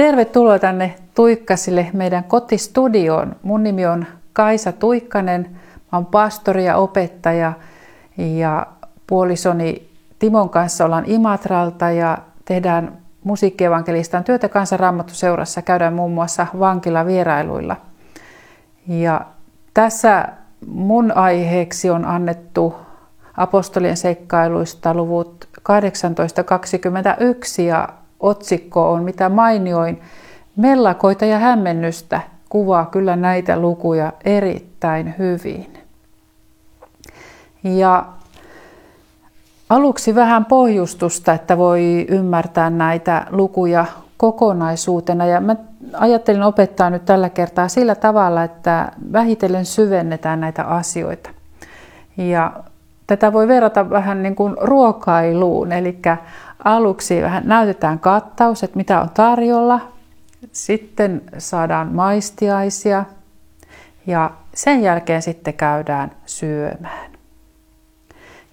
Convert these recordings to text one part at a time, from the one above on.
Tervetuloa tänne Tuikkasille meidän kotistudioon. Mun nimi on Kaisa Tuikkanen. Mä oon pastori ja opettaja ja puolisoni Timon kanssa ollaan Imatralta ja tehdään musiikkievankelistan työtä kansanraamattuseurassa. Käydään muun muassa vankilavierailuilla. Ja tässä mun aiheeksi on annettu apostolien seikkailuista luvut 1821 ja otsikko on mitä mainioin. Mellakoita ja hämmennystä kuvaa kyllä näitä lukuja erittäin hyvin. Ja aluksi vähän pohjustusta, että voi ymmärtää näitä lukuja kokonaisuutena. Ja mä ajattelin opettaa nyt tällä kertaa sillä tavalla, että vähitellen syvennetään näitä asioita. Ja tätä voi verrata vähän niin kuin ruokailuun, eli aluksi vähän näytetään kattaus, että mitä on tarjolla, sitten saadaan maistiaisia ja sen jälkeen sitten käydään syömään.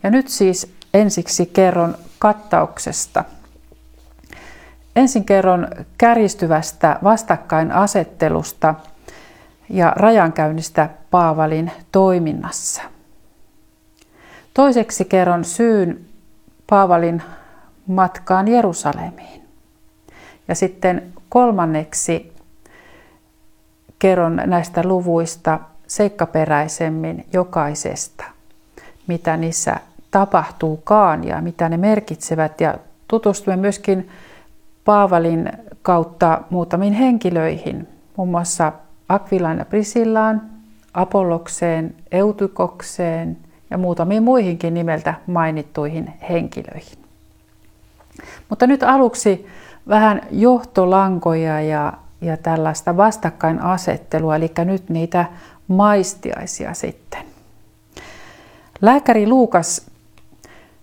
Ja nyt siis ensiksi kerron kattauksesta. Ensin kerron kärjistyvästä vastakkainasettelusta ja rajankäynnistä Paavalin toiminnassa. Toiseksi kerron syyn Paavalin matkaan Jerusalemiin. Ja sitten kolmanneksi kerron näistä luvuista seikkaperäisemmin jokaisesta, mitä niissä tapahtuukaan ja mitä ne merkitsevät. Ja tutustumme myöskin Paavalin kautta muutamiin henkilöihin, muun muassa Akvilaan ja Prisillaan, Apollokseen, Eutykokseen ja muutamiin muihinkin nimeltä mainittuihin henkilöihin. Mutta nyt aluksi vähän johtolankoja ja, ja tällaista vastakkainasettelua, eli nyt niitä maistiaisia sitten. Lääkäri Luukas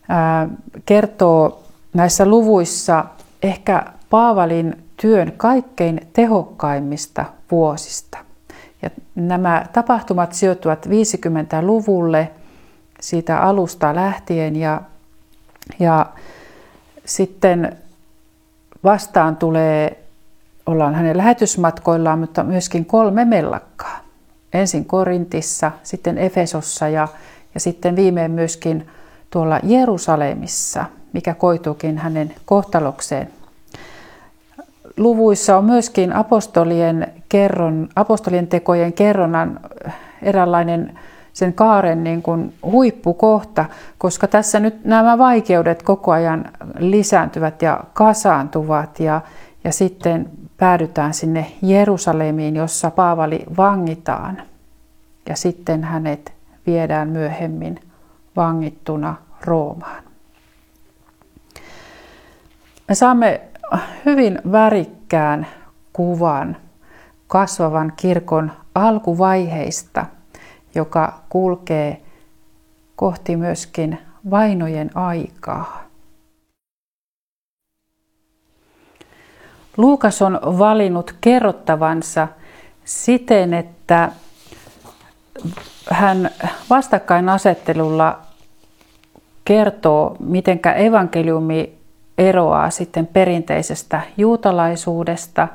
ää, kertoo näissä luvuissa ehkä Paavalin työn kaikkein tehokkaimmista vuosista. Ja nämä tapahtumat sijoittuvat 50-luvulle siitä alusta lähtien ja, ja sitten vastaan tulee, ollaan hänen lähetysmatkoillaan, mutta myöskin kolme mellakkaa. Ensin Korintissa, sitten Efesossa ja, ja sitten viimein myöskin tuolla Jerusalemissa, mikä koituukin hänen kohtalokseen. Luvuissa on myöskin apostolien, kerron, apostolien tekojen kerronnan eräänlainen sen kaaren niin kuin huippukohta, koska tässä nyt nämä vaikeudet koko ajan lisääntyvät ja kasaantuvat ja, ja sitten päädytään sinne Jerusalemiin, jossa Paavali vangitaan ja sitten hänet viedään myöhemmin vangittuna Roomaan. Me saamme hyvin värikkään kuvan kasvavan kirkon alkuvaiheista – joka kulkee kohti myöskin vainojen aikaa. Luukas on valinnut kerrottavansa siten, että hän vastakkainasettelulla kertoo, miten evankeliumi eroaa sitten perinteisestä juutalaisuudesta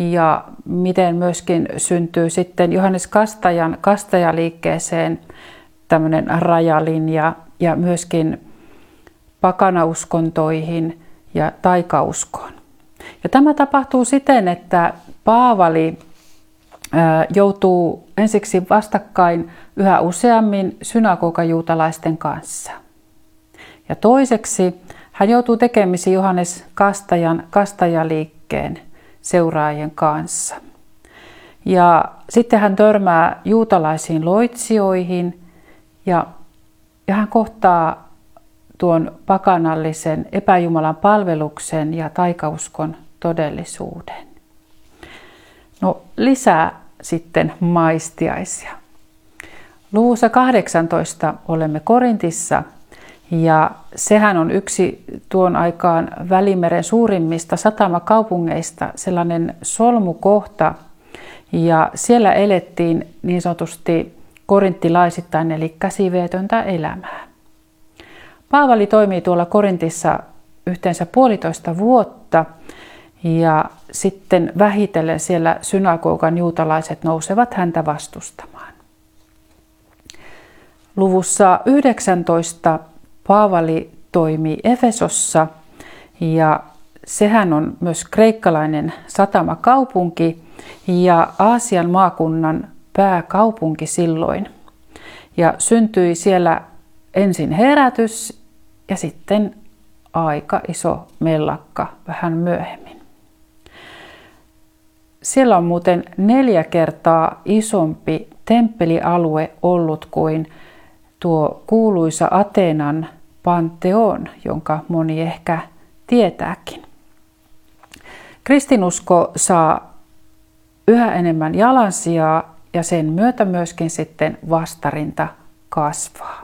ja miten myöskin syntyy sitten Johannes Kastajan kastajaliikkeeseen tämmöinen rajalinja ja myöskin pakanauskontoihin ja taikauskoon. Ja tämä tapahtuu siten, että Paavali joutuu ensiksi vastakkain yhä useammin synagogajuutalaisten kanssa. Ja toiseksi hän joutuu tekemisiin Johannes Kastajan kastajaliikkeen seuraajien kanssa. Ja sitten hän törmää juutalaisiin loitsioihin ja, ja hän kohtaa tuon pakanallisen epäjumalan palveluksen ja taikauskon todellisuuden. No lisää sitten maistiaisia. Luvussa 18 olemme Korintissa ja sehän on yksi tuon aikaan Välimeren suurimmista satamakaupungeista, sellainen solmukohta. Ja siellä elettiin niin sanotusti korinttilaisittain, eli käsiveetöntä elämää. Paavali toimii tuolla Korintissa yhteensä puolitoista vuotta Ja sitten vähitellen siellä synagogan juutalaiset nousevat häntä vastustamaan. Luvussa 19 Paavali toimi Efesossa ja sehän on myös kreikkalainen satamakaupunki ja Aasian maakunnan pääkaupunki silloin. Ja syntyi siellä ensin herätys ja sitten aika iso mellakka vähän myöhemmin. Siellä on muuten neljä kertaa isompi temppelialue ollut kuin tuo kuuluisa Ateenan Panteon, jonka moni ehkä tietääkin. Kristinusko saa yhä enemmän jalansijaa ja sen myötä myöskin sitten vastarinta kasvaa.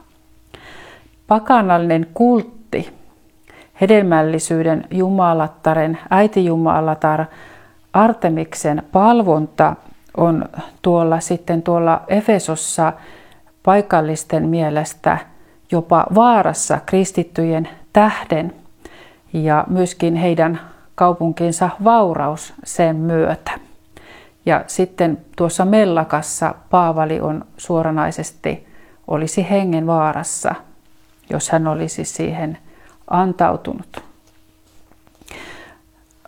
Pakanallinen kultti, hedelmällisyyden jumalattaren, äitijumalatar, Artemiksen palvonta on tuolla sitten tuolla Efesossa paikallisten mielestä jopa vaarassa kristittyjen tähden ja myöskin heidän kaupunkinsa vauraus sen myötä. Ja sitten tuossa mellakassa Paavali on suoranaisesti olisi hengen vaarassa, jos hän olisi siihen antautunut.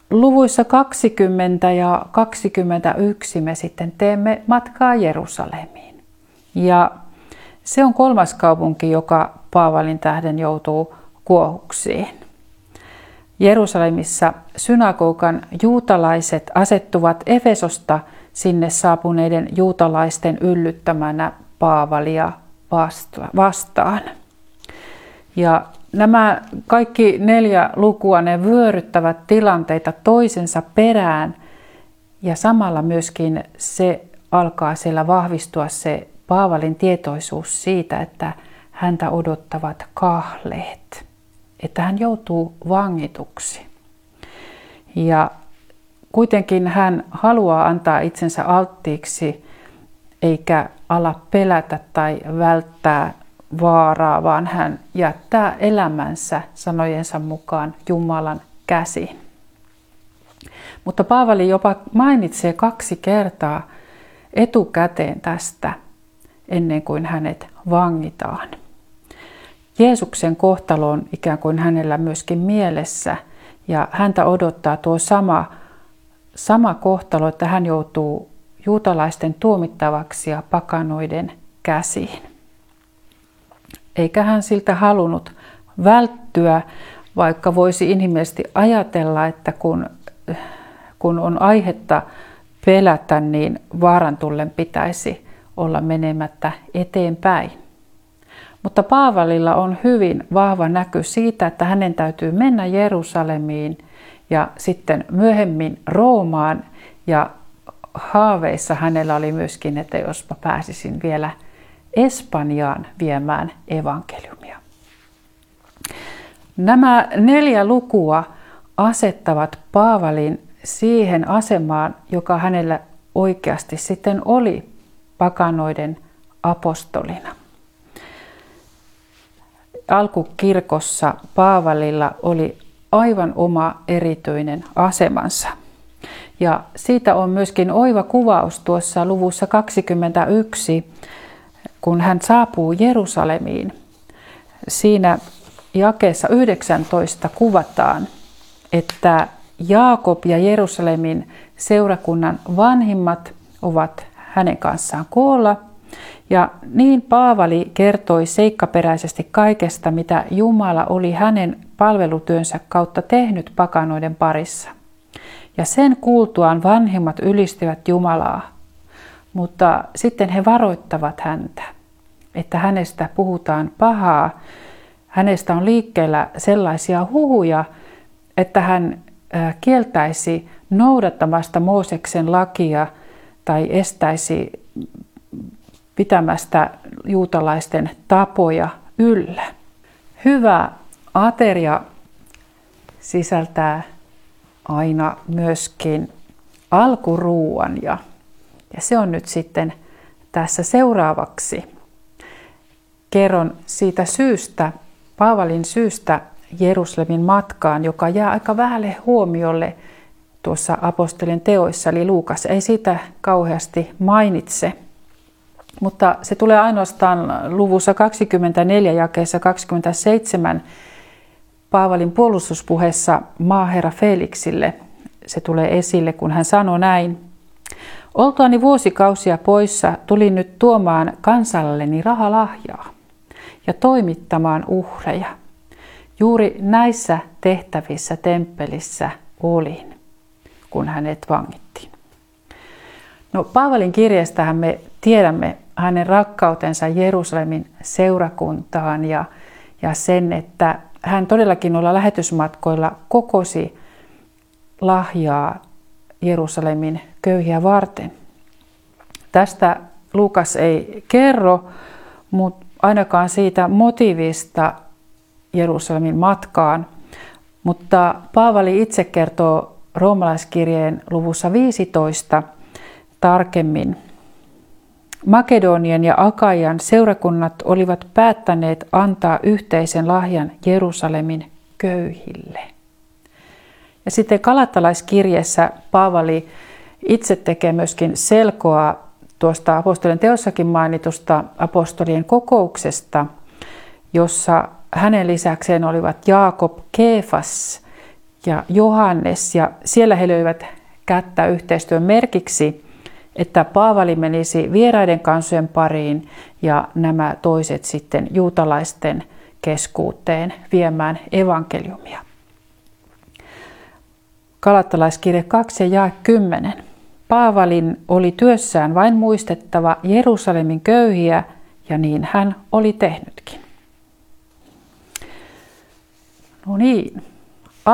Luvuissa 20 ja 21 me sitten teemme matkaa Jerusalemiin. Ja se on kolmas kaupunki, joka Paavalin tähden joutuu kuohuksiin. Jerusalemissa synagogan juutalaiset asettuvat Efesosta sinne saapuneiden juutalaisten yllyttämänä Paavalia vastaan. Ja nämä kaikki neljä lukua, ne vyöryttävät tilanteita toisensa perään ja samalla myöskin se alkaa siellä vahvistua se Paavalin tietoisuus siitä, että häntä odottavat kahleet että hän joutuu vangituksi. Ja kuitenkin hän haluaa antaa itsensä alttiiksi eikä ala pelätä tai välttää vaaraa, vaan hän jättää elämänsä sanojensa mukaan Jumalan käsiin. Mutta Paavali jopa mainitsee kaksi kertaa etukäteen tästä ennen kuin hänet vangitaan. Jeesuksen kohtalo on ikään kuin hänellä myöskin mielessä ja häntä odottaa tuo sama, sama kohtalo, että hän joutuu juutalaisten tuomittavaksi ja pakanoiden käsiin. Eikä hän siltä halunnut välttyä, vaikka voisi inhimillisesti ajatella, että kun, kun on aihetta pelätä, niin vaaran tullen pitäisi olla menemättä eteenpäin. Mutta Paavalilla on hyvin vahva näky siitä, että hänen täytyy mennä Jerusalemiin ja sitten myöhemmin Roomaan. Ja haaveissa hänellä oli myöskin, että jospa pääsisin vielä Espanjaan viemään evankeliumia. Nämä neljä lukua asettavat Paavalin siihen asemaan, joka hänellä oikeasti sitten oli pakanoiden apostolina alkukirkossa Paavalilla oli aivan oma erityinen asemansa. Ja siitä on myöskin oiva kuvaus tuossa luvussa 21, kun hän saapuu Jerusalemiin. Siinä jakeessa 19 kuvataan, että Jaakob ja Jerusalemin seurakunnan vanhimmat ovat hänen kanssaan koolla – ja niin Paavali kertoi seikkaperäisesti kaikesta, mitä Jumala oli hänen palvelutyönsä kautta tehnyt pakanoiden parissa. Ja sen kuultuaan vanhemmat ylistivät Jumalaa, mutta sitten he varoittavat häntä, että hänestä puhutaan pahaa, hänestä on liikkeellä sellaisia huhuja, että hän kieltäisi noudattamasta Mooseksen lakia tai estäisi pitämästä juutalaisten tapoja yllä. Hyvä ateria sisältää aina myöskin alkuruuan ja, ja se on nyt sitten tässä seuraavaksi. Kerron siitä syystä, Paavalin syystä Jerusalemin matkaan, joka jää aika vähälle huomiolle tuossa apostolien teoissa, eli Luukas ei sitä kauheasti mainitse. Mutta se tulee ainoastaan luvussa 24 jakeessa 27 Paavalin puolustuspuheessa maaherra Felixille. Se tulee esille, kun hän sanoi näin. Oltuani vuosikausia poissa, tulin nyt tuomaan kansalleni rahalahjaa ja toimittamaan uhreja. Juuri näissä tehtävissä temppelissä olin, kun hänet vangittiin. No, Paavalin kirjeestähän me tiedämme hänen rakkautensa Jerusalemin seurakuntaan ja, ja sen, että hän todellakin olla lähetysmatkoilla kokosi lahjaa Jerusalemin köyhiä varten. Tästä Lukas ei kerro, mutta ainakaan siitä motiivista Jerusalemin matkaan. Mutta Paavali itse kertoo roomalaiskirjeen luvussa 15 tarkemmin. Makedonian ja Akajan seurakunnat olivat päättäneet antaa yhteisen lahjan Jerusalemin köyhille. Ja sitten kalattalaiskirjeessä Paavali itse tekee myöskin selkoa tuosta apostolien teossakin mainitusta apostolien kokouksesta, jossa hänen lisäkseen olivat Jaakob, Keefas ja Johannes, ja siellä he löivät kättä yhteistyön merkiksi, että Paavali menisi vieraiden kansojen pariin ja nämä toiset sitten juutalaisten keskuuteen viemään evankeliumia. Kalattalaiskirje 2 ja 10. Paavalin oli työssään vain muistettava Jerusalemin köyhiä, ja niin hän oli tehnytkin. No niin,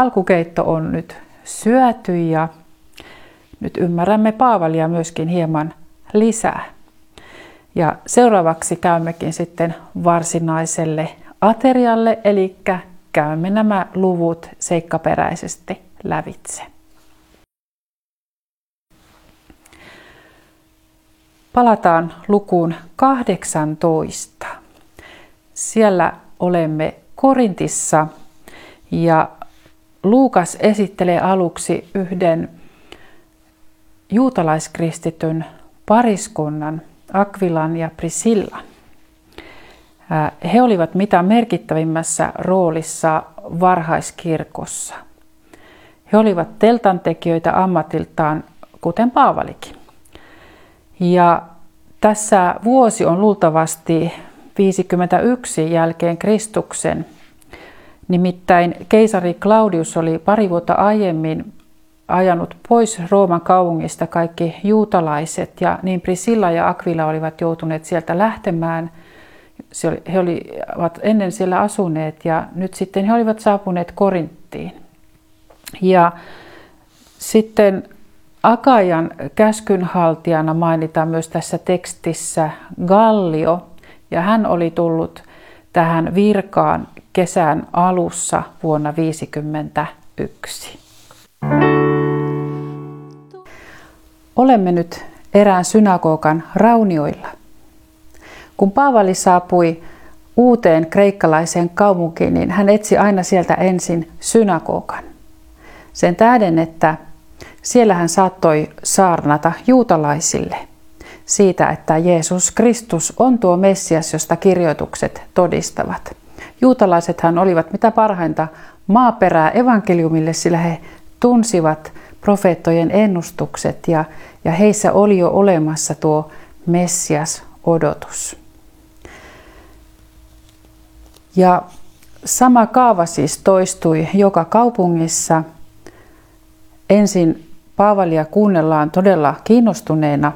alkukeitto on nyt syöty ja nyt ymmärrämme Paavalia myöskin hieman lisää. Ja seuraavaksi käymmekin sitten varsinaiselle aterialle, eli käymme nämä luvut seikkaperäisesti lävitse. Palataan lukuun 18. Siellä olemme Korintissa ja Luukas esittelee aluksi yhden juutalaiskristityn pariskunnan, Akvilan ja Prisillan. He olivat mitä merkittävimmässä roolissa varhaiskirkossa. He olivat teltantekijöitä ammatiltaan, kuten Paavalikin. Ja tässä vuosi on luultavasti 51 jälkeen Kristuksen. Nimittäin keisari Claudius oli pari vuotta aiemmin ajanut pois Rooman kaupungista kaikki juutalaiset ja niin Prisilla ja Aquila olivat joutuneet sieltä lähtemään. He olivat ennen siellä asuneet ja nyt sitten he olivat saapuneet Korinttiin. Ja sitten Akajan käskynhaltijana mainitaan myös tässä tekstissä Gallio, ja hän oli tullut tähän virkaan kesän alussa vuonna 1951. Olemme nyt erään synagogan raunioilla. Kun Paavali saapui uuteen kreikkalaiseen kaupunkiin, niin hän etsi aina sieltä ensin synagogan. Sen tähden, että siellä hän saattoi saarnata juutalaisille siitä, että Jeesus Kristus on tuo Messias, josta kirjoitukset todistavat. Juutalaisethan olivat mitä parhainta maaperää evankeliumille, sillä he tunsivat profeettojen ennustukset ja, ja heissä oli jo olemassa tuo Messias-odotus. Ja sama kaava siis toistui joka kaupungissa. Ensin Paavalia kuunnellaan todella kiinnostuneena,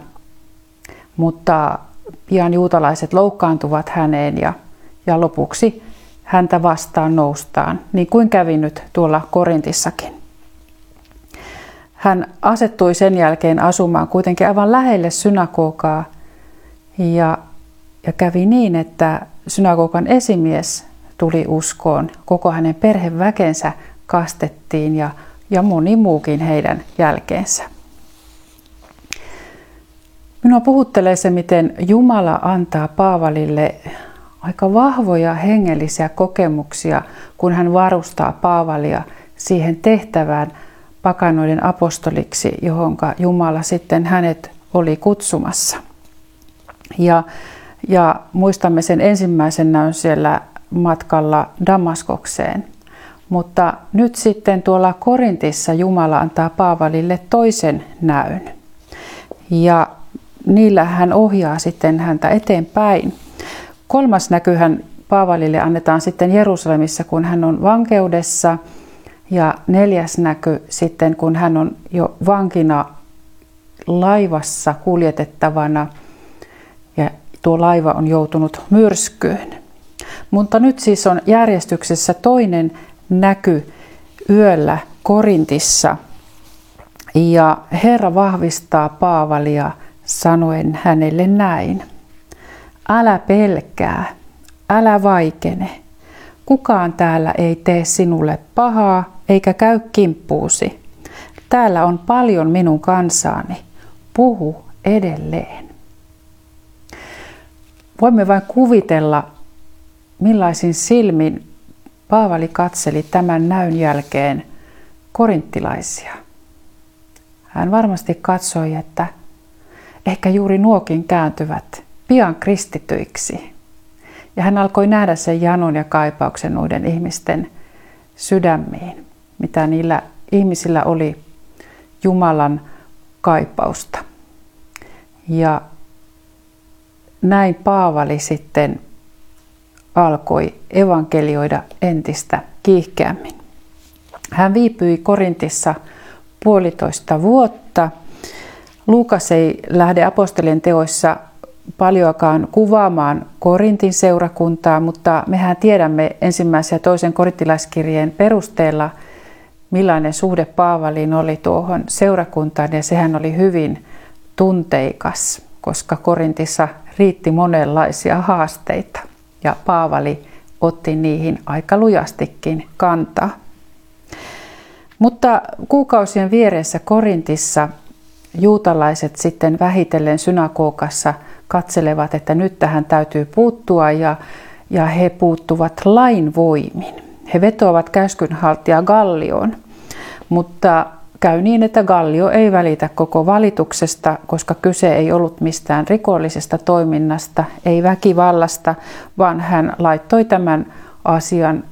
mutta pian juutalaiset loukkaantuvat häneen ja, ja lopuksi häntä vastaan noustaan, niin kuin kävi nyt tuolla Korintissakin. Hän asettui sen jälkeen asumaan kuitenkin aivan lähelle synagogaa ja, ja kävi niin, että synagogan esimies tuli uskoon. Koko hänen perheväkensä kastettiin ja, ja moni muukin heidän jälkeensä. Minua puhuttelee se, miten Jumala antaa Paavalille aika vahvoja hengellisiä kokemuksia, kun hän varustaa Paavalia siihen tehtävään pakanoiden apostoliksi, johon Jumala sitten hänet oli kutsumassa. Ja, ja muistamme sen ensimmäisen näyn siellä matkalla Damaskokseen. Mutta nyt sitten tuolla Korintissa Jumala antaa Paavalille toisen näyn. Ja niillä hän ohjaa sitten häntä eteenpäin. Kolmas näkyhän Paavalille annetaan sitten Jerusalemissa, kun hän on vankeudessa. Ja neljäs näky sitten, kun hän on jo vankina laivassa kuljetettavana ja tuo laiva on joutunut myrskyyn. Mutta nyt siis on järjestyksessä toinen näky yöllä Korintissa. Ja Herra vahvistaa Paavalia sanoen hänelle näin. Älä pelkää, älä vaikene. Kukaan täällä ei tee sinulle pahaa eikä käy kimppuusi. Täällä on paljon minun kansaani. Puhu edelleen. Voimme vain kuvitella, millaisin silmin Paavali katseli tämän näyn jälkeen korinttilaisia. Hän varmasti katsoi, että ehkä juuri nuokin kääntyvät pian kristityiksi. Ja hän alkoi nähdä sen janon ja kaipauksen noiden ihmisten sydämiin, mitä niillä ihmisillä oli Jumalan kaipausta. Ja näin Paavali sitten alkoi evankelioida entistä kiihkeämmin. Hän viipyi Korintissa puolitoista vuotta. Luukas ei lähde apostolien teoissa paljoakaan kuvaamaan Korintin seurakuntaa, mutta mehän tiedämme ensimmäisen ja toisen korintilaiskirjeen perusteella, millainen suhde Paavaliin oli tuohon seurakuntaan, ja sehän oli hyvin tunteikas, koska Korintissa riitti monenlaisia haasteita ja Paavali otti niihin aika lujastikin kantaa. Mutta kuukausien vieressä Korintissa juutalaiset sitten vähitellen synagogassa katselevat, että nyt tähän täytyy puuttua ja, ja he puuttuvat lain voimin. He vetoavat käskynhaltija Gallioon, mutta käy niin, että Gallio ei välitä koko valituksesta, koska kyse ei ollut mistään rikollisesta toiminnasta, ei väkivallasta, vaan hän laittoi tämän asian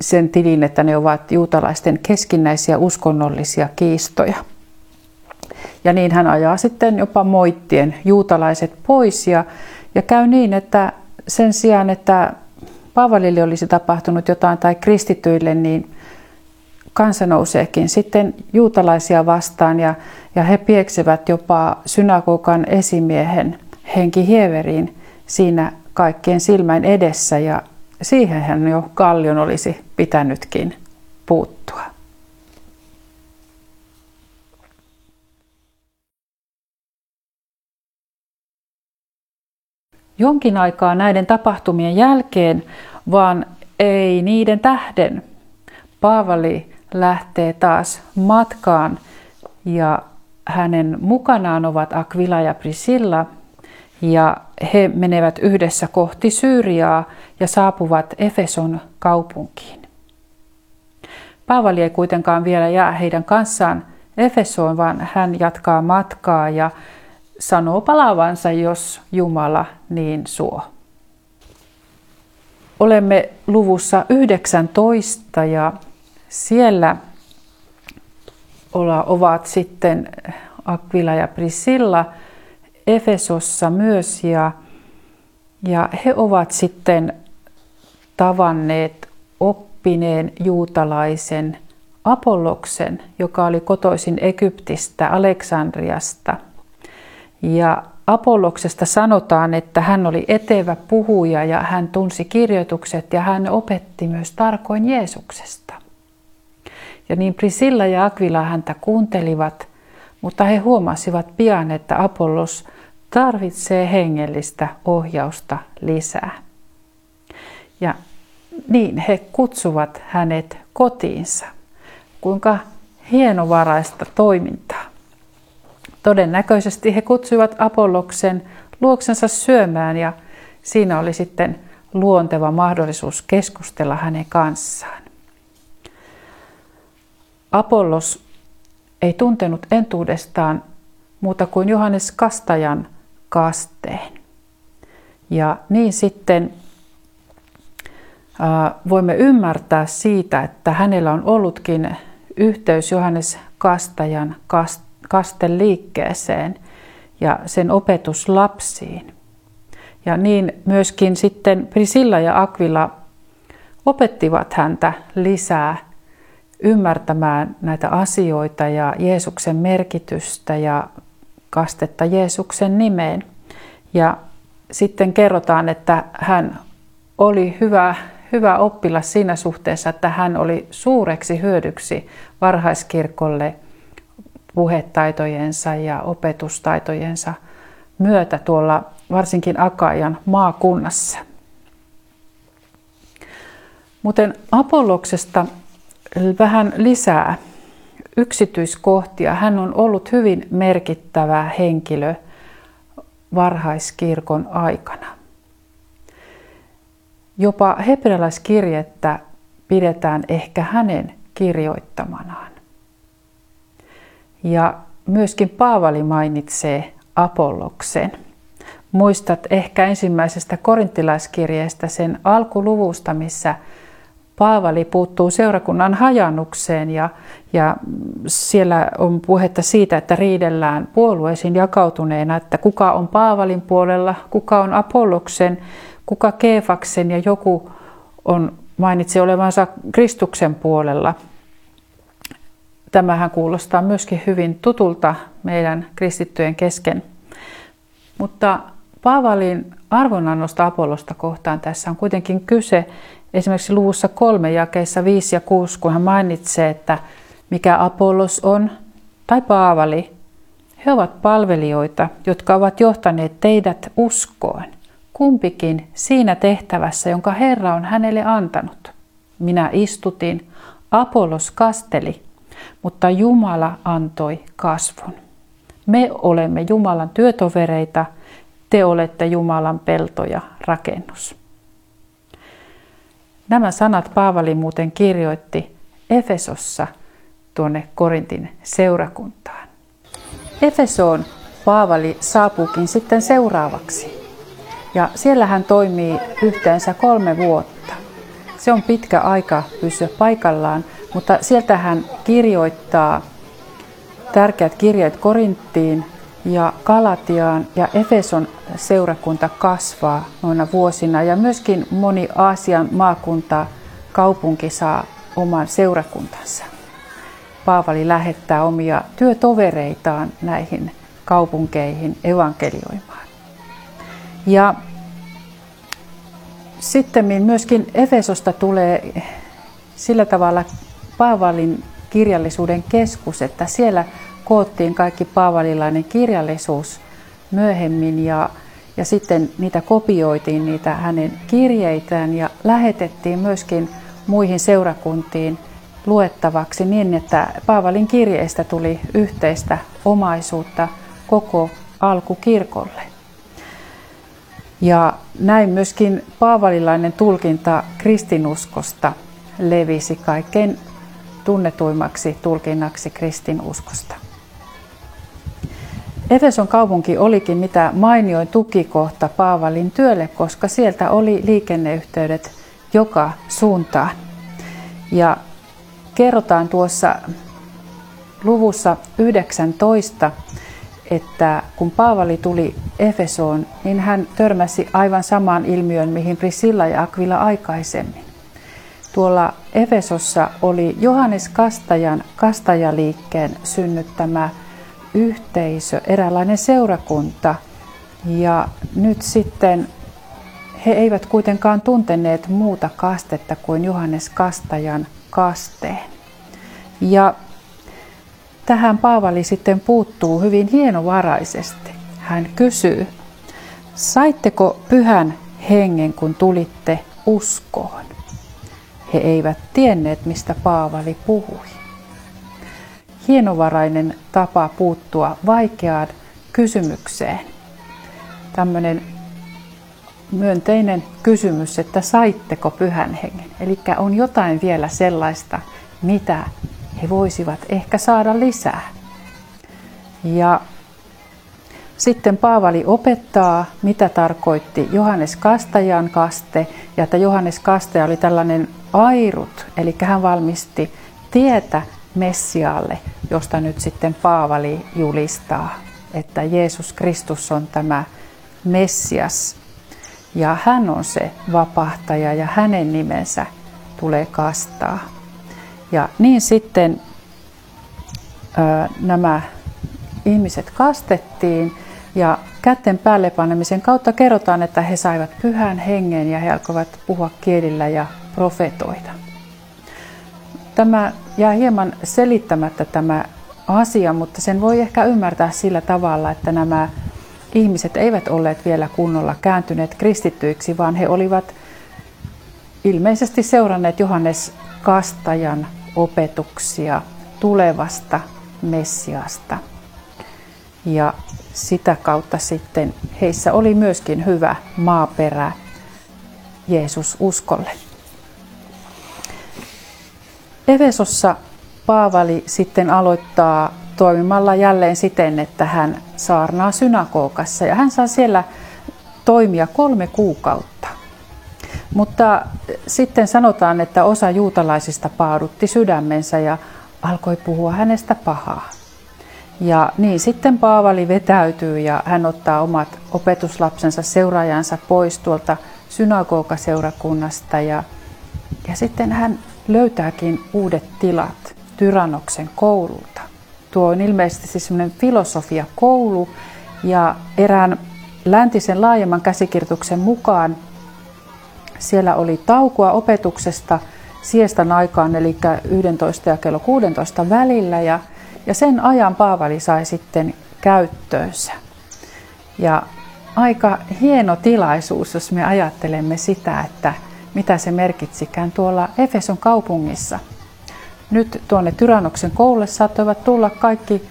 sen tilin, että ne ovat juutalaisten keskinäisiä uskonnollisia kiistoja. Ja niin hän ajaa sitten jopa moittien juutalaiset pois ja, ja käy niin, että sen sijaan, että Paavalille olisi tapahtunut jotain tai kristityille, niin kansa nouseekin sitten juutalaisia vastaan ja, ja he pieksevät jopa synagogan esimiehen henki Hieveriin siinä kaikkien silmäin edessä ja siihen hän jo Kallion olisi pitänytkin puuttua. Jonkin aikaa näiden tapahtumien jälkeen, vaan ei niiden tähden, Paavali lähtee taas matkaan ja hänen mukanaan ovat Aquila ja Prisilla ja he menevät yhdessä kohti Syyriaa ja saapuvat Efeson kaupunkiin. Paavali ei kuitenkaan vielä jää heidän kanssaan Efesoon, vaan hän jatkaa matkaa ja sanoo palaavansa, jos Jumala niin suo. Olemme luvussa 19 ja siellä ovat sitten Aquila ja Priscilla Efesossa myös ja, ja he ovat sitten tavanneet oppineen juutalaisen Apolloksen, joka oli kotoisin Egyptistä, Aleksandriasta. Ja Apolloksesta sanotaan, että hän oli etevä puhuja ja hän tunsi kirjoitukset ja hän opetti myös tarkoin Jeesuksesta. Ja niin Prisilla ja Aquila häntä kuuntelivat, mutta he huomasivat pian, että Apollos tarvitsee hengellistä ohjausta lisää. Ja niin he kutsuvat hänet kotiinsa. Kuinka hienovaraista toimintaa. Todennäköisesti he kutsuivat Apolloksen luoksensa syömään ja siinä oli sitten luonteva mahdollisuus keskustella hänen kanssaan. Apollos ei tuntenut entuudestaan muuta kuin Johannes Kastajan kasteen. Ja niin sitten voimme ymmärtää siitä, että hänellä on ollutkin yhteys Johannes Kastajan kasteliikkeeseen ja sen opetuslapsiin. Ja niin myöskin sitten Prisilla ja Aquila opettivat häntä lisää ymmärtämään näitä asioita ja Jeesuksen merkitystä ja kastetta Jeesuksen nimeen. Ja sitten kerrotaan, että hän oli hyvä, hyvä oppilas siinä suhteessa, että hän oli suureksi hyödyksi varhaiskirkolle puhetaitojensa ja opetustaitojensa myötä tuolla varsinkin Akajan maakunnassa. Muuten Apolloksesta vähän lisää yksityiskohtia. Hän on ollut hyvin merkittävä henkilö varhaiskirkon aikana. Jopa hebrealaiskirjettä pidetään ehkä hänen kirjoittamanaan. Ja myöskin Paavali mainitsee Apolloksen. Muistat ehkä ensimmäisestä korintilaiskirjeestä sen alkuluvusta, missä Paavali puuttuu seurakunnan hajannukseen ja, ja siellä on puhetta siitä, että riidellään puolueisiin jakautuneena, että kuka on Paavalin puolella, kuka on Apolloksen, kuka Keefaksen ja joku on mainitsi olevansa Kristuksen puolella. Tämähän kuulostaa myöskin hyvin tutulta meidän kristittyjen kesken. Mutta Paavalin arvonannosta Apollosta kohtaan tässä on kuitenkin kyse esimerkiksi luvussa kolme jakeissa 5 ja 6, kun hän mainitsee, että mikä Apollos on tai Paavali, he ovat palvelijoita, jotka ovat johtaneet teidät uskoon, kumpikin siinä tehtävässä, jonka Herra on hänelle antanut. Minä istutin, Apollos kasteli, mutta Jumala antoi kasvun. Me olemme Jumalan työtovereita, te olette Jumalan peltoja rakennus. Nämä sanat Paavali muuten kirjoitti Efesossa tuonne Korintin seurakuntaan. Efesoon Paavali saapuukin sitten seuraavaksi. Ja siellä hän toimii yhteensä kolme vuotta. Se on pitkä aika pysyä paikallaan, mutta sieltä hän kirjoittaa tärkeät kirjeet Korinttiin ja Kalatiaan ja Efeson seurakunta kasvaa noina vuosina ja myöskin moni Aasian maakunta kaupunki saa oman seurakuntansa. Paavali lähettää omia työtovereitaan näihin kaupunkeihin evankelioimaan. Ja sitten myöskin Efesosta tulee sillä tavalla Paavalin kirjallisuuden keskus, että siellä koottiin kaikki paavalilainen kirjallisuus myöhemmin ja, ja sitten niitä kopioitiin, niitä hänen kirjeitään ja lähetettiin myöskin muihin seurakuntiin luettavaksi niin, että Paavalin kirjeistä tuli yhteistä omaisuutta koko alkukirkolle. Ja näin myöskin paavalilainen tulkinta kristinuskosta levisi kaikkein tunnetuimmaksi tulkinnaksi kristinuskosta. Efeson kaupunki olikin mitä mainioin tukikohta Paavalin työlle, koska sieltä oli liikenneyhteydet joka suuntaan. Ja kerrotaan tuossa luvussa 19, että kun Paavali tuli Efesoon, niin hän törmäsi aivan samaan ilmiön, mihin Priscilla ja Aquila aikaisemmin. Tuolla Efesossa oli Johannes Kastajan kastajaliikkeen synnyttämä yhteisö, eräänlainen seurakunta. Ja nyt sitten he eivät kuitenkaan tunteneet muuta kastetta kuin Johannes Kastajan kasteen. Ja tähän Paavali sitten puuttuu hyvin hienovaraisesti. Hän kysyy, saitteko pyhän hengen, kun tulitte uskoon? He eivät tienneet, mistä Paavali puhui hienovarainen tapa puuttua vaikeaan kysymykseen. Tämmöinen myönteinen kysymys, että saitteko pyhän hengen. Eli on jotain vielä sellaista, mitä he voisivat ehkä saada lisää. Ja sitten Paavali opettaa, mitä tarkoitti Johannes Kastajan kaste, ja että Johannes Kastaja oli tällainen airut, eli hän valmisti tietä Messiaalle, josta nyt sitten Paavali julistaa, että Jeesus Kristus on tämä Messias, ja hän on se vapahtaja, ja hänen nimensä tulee kastaa. Ja niin sitten ö, nämä ihmiset kastettiin, ja kätten päälle panemisen kautta kerrotaan, että he saivat pyhän hengen ja he alkoivat puhua kielillä ja profetoida. Tämä jää hieman selittämättä tämä asia, mutta sen voi ehkä ymmärtää sillä tavalla, että nämä ihmiset eivät olleet vielä kunnolla kääntyneet kristittyiksi, vaan he olivat ilmeisesti seuranneet Johannes Kastajan opetuksia tulevasta Messiasta. Ja sitä kautta sitten heissä oli myöskin hyvä maaperä Jeesus uskolle. Efesossa Paavali sitten aloittaa toimimalla jälleen siten, että hän saarnaa synagogassa ja hän saa siellä toimia kolme kuukautta. Mutta sitten sanotaan, että osa juutalaisista paadutti sydämensä ja alkoi puhua hänestä pahaa. Ja niin sitten Paavali vetäytyy ja hän ottaa omat opetuslapsensa seuraajansa pois tuolta synagogaseurakunnasta ja, ja sitten hän löytääkin uudet tilat Tyrannoksen koululta. Tuo on ilmeisesti siis semmoinen filosofiakoulu ja erään läntisen laajemman käsikirjoituksen mukaan siellä oli taukoa opetuksesta siestan aikaan, eli 11 ja kello 16 välillä ja ja sen ajan Paavali sai sitten käyttöönsä. Ja aika hieno tilaisuus, jos me ajattelemme sitä, että mitä se merkitsikään tuolla Efeson kaupungissa. Nyt tuonne Tyrannoksen koululle saattoivat tulla kaikki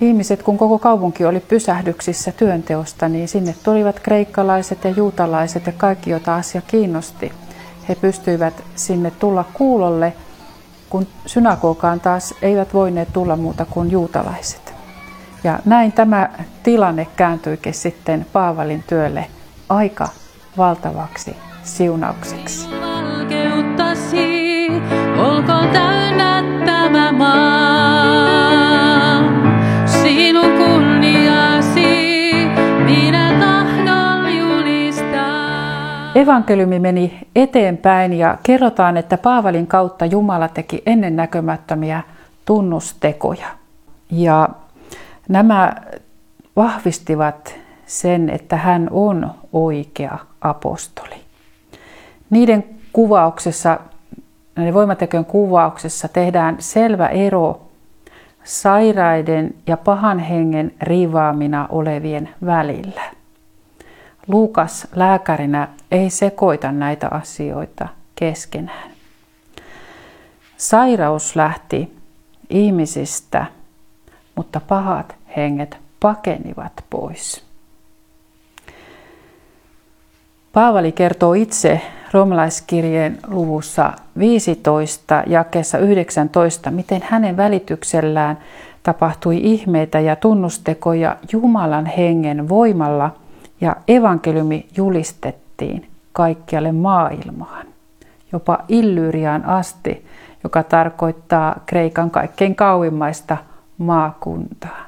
ihmiset, kun koko kaupunki oli pysähdyksissä työnteosta, niin sinne tulivat kreikkalaiset ja juutalaiset ja kaikki, joita asia kiinnosti. He pystyivät sinne tulla kuulolle kun synagogaan taas eivät voineet tulla muuta kuin juutalaiset. Ja näin tämä tilanne kääntyikin sitten Paavalin työlle aika valtavaksi siunaukseksi. olkoon täynnä tämä maa, Evankeliumi meni eteenpäin ja kerrotaan, että Paavalin kautta Jumala teki ennennäkemättömiä tunnustekoja. Ja nämä vahvistivat sen, että hän on oikea apostoli. Niiden kuvauksessa, näiden voimatekojen kuvauksessa tehdään selvä ero sairaiden ja pahan hengen riivaamina olevien välillä. Luukas lääkärinä ei sekoita näitä asioita keskenään. Sairaus lähti ihmisistä, mutta pahat henget pakenivat pois. Paavali kertoo itse romalaiskirjeen luvussa 15 jakeessa 19, miten hänen välityksellään tapahtui ihmeitä ja tunnustekoja Jumalan hengen voimalla – ja evankeliumi julistettiin kaikkialle maailmaan, jopa Illyriaan asti, joka tarkoittaa Kreikan kaikkein kauimmaista maakuntaa.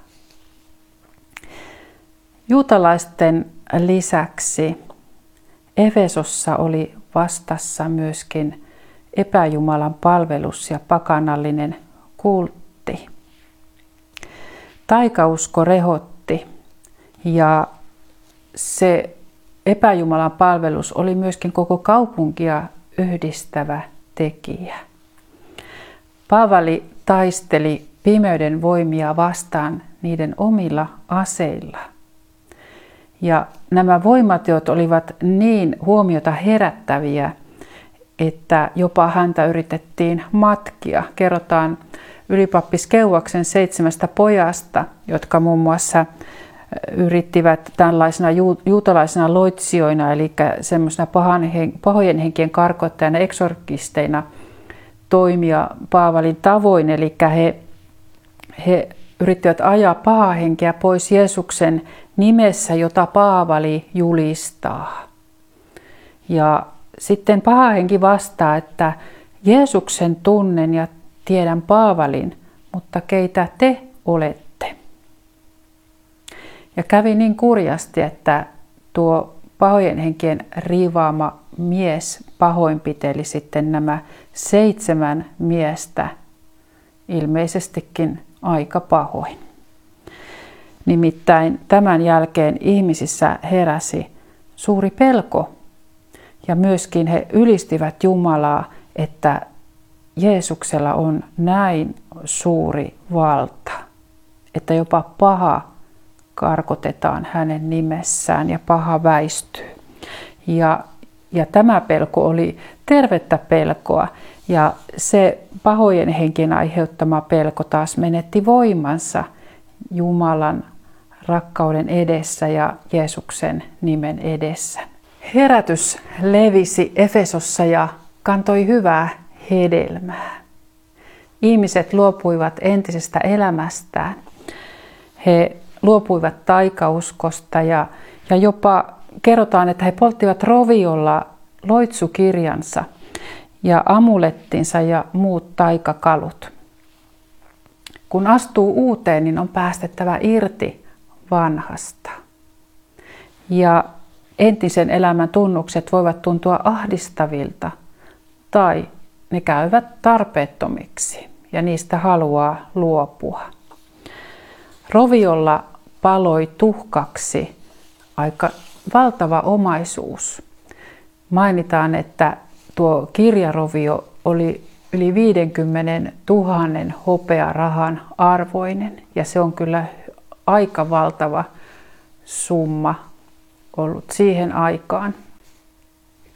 Juutalaisten lisäksi Efesossa oli vastassa myöskin epäjumalan palvelus ja pakanallinen kultti. Taikausko rehotti ja se epäjumalan palvelus oli myöskin koko kaupunkia yhdistävä tekijä. Paavali taisteli pimeyden voimia vastaan niiden omilla aseilla. Ja nämä voimateot olivat niin huomiota herättäviä, että jopa häntä yritettiin matkia. Kerrotaan ylipappis Keuvaksen seitsemästä pojasta, jotka muun muassa yrittivät tällaisena juutalaisena loitsijoina, eli semmoisena pahojen henkien karkoittajana, eksorkisteina toimia Paavalin tavoin, eli he, he yrittivät ajaa pahaa henkeä pois Jeesuksen nimessä, jota Paavali julistaa. Ja sitten paha henki vastaa, että Jeesuksen tunnen ja tiedän Paavalin, mutta keitä te olette? Ja kävi niin kurjasti, että tuo pahojen henkien riivaama mies pahoinpiteli sitten nämä seitsemän miestä ilmeisestikin aika pahoin. Nimittäin tämän jälkeen ihmisissä heräsi suuri pelko ja myöskin he ylistivät Jumalaa, että Jeesuksella on näin suuri valta, että jopa paha karkotetaan hänen nimessään ja paha väistyy. Ja, ja tämä pelko oli tervettä pelkoa ja se pahojen henkien aiheuttama pelko taas menetti voimansa Jumalan rakkauden edessä ja Jeesuksen nimen edessä. Herätys levisi Efesossa ja kantoi hyvää hedelmää. Ihmiset luopuivat entisestä elämästään. He luopuivat taikauskosta ja, ja jopa kerrotaan, että he polttivat roviolla loitsukirjansa ja amulettinsa ja muut taikakalut. Kun astuu uuteen, niin on päästettävä irti vanhasta. Ja entisen elämän tunnukset voivat tuntua ahdistavilta tai ne käyvät tarpeettomiksi ja niistä haluaa luopua. Roviolla paloi tuhkaksi aika valtava omaisuus. Mainitaan, että tuo kirjarovio oli yli 50 000 hopearahan arvoinen ja se on kyllä aika valtava summa ollut siihen aikaan.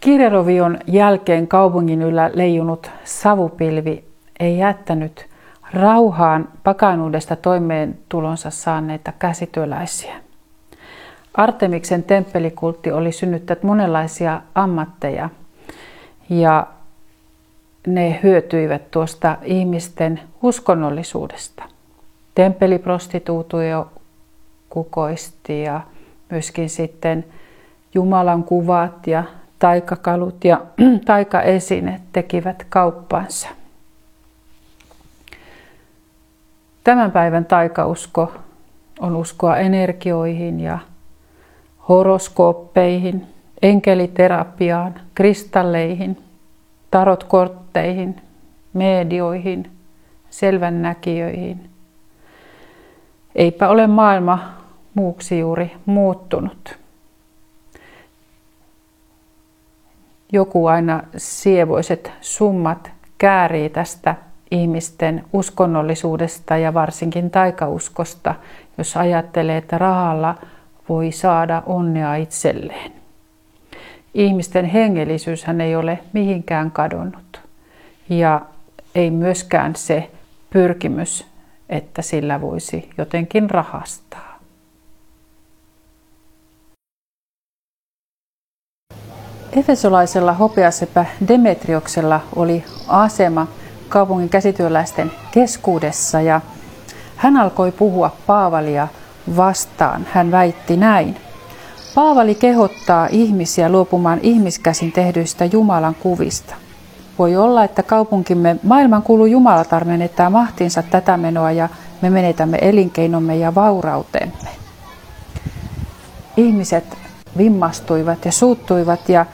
Kirjarovion jälkeen kaupungin yllä leijunut savupilvi ei jättänyt rauhaan pakanuudesta toimeentulonsa saaneita käsityöläisiä. Artemiksen temppelikultti oli synnyttänyt monenlaisia ammatteja ja ne hyötyivät tuosta ihmisten uskonnollisuudesta. Temppeliprostituutio kukoisti ja myöskin sitten Jumalan kuvat ja taikakalut ja taikaesineet tekivät kauppansa. Tämän päivän taikausko on uskoa energioihin ja horoskooppeihin, enkeliterapiaan, kristalleihin, tarotkortteihin, medioihin, selvännäkijöihin. Eipä ole maailma muuksi juuri muuttunut. Joku aina sievoiset summat käärii tästä ihmisten uskonnollisuudesta ja varsinkin taikauskosta, jos ajattelee, että rahalla voi saada onnea itselleen. Ihmisten hengellisyyshän ei ole mihinkään kadonnut. Ja ei myöskään se pyrkimys, että sillä voisi jotenkin rahastaa. Efesolaisella hopeasepä Demetrioksella oli asema kaupungin käsityöläisten keskuudessa ja hän alkoi puhua Paavalia vastaan. Hän väitti näin. Paavali kehottaa ihmisiä luopumaan ihmiskäsin tehdyistä Jumalan kuvista. Voi olla, että kaupunkimme maailman kuulu Jumalatar menettää mahtinsa tätä menoa ja me menetämme elinkeinomme ja vaurautemme. Ihmiset vimmastuivat ja suuttuivat ja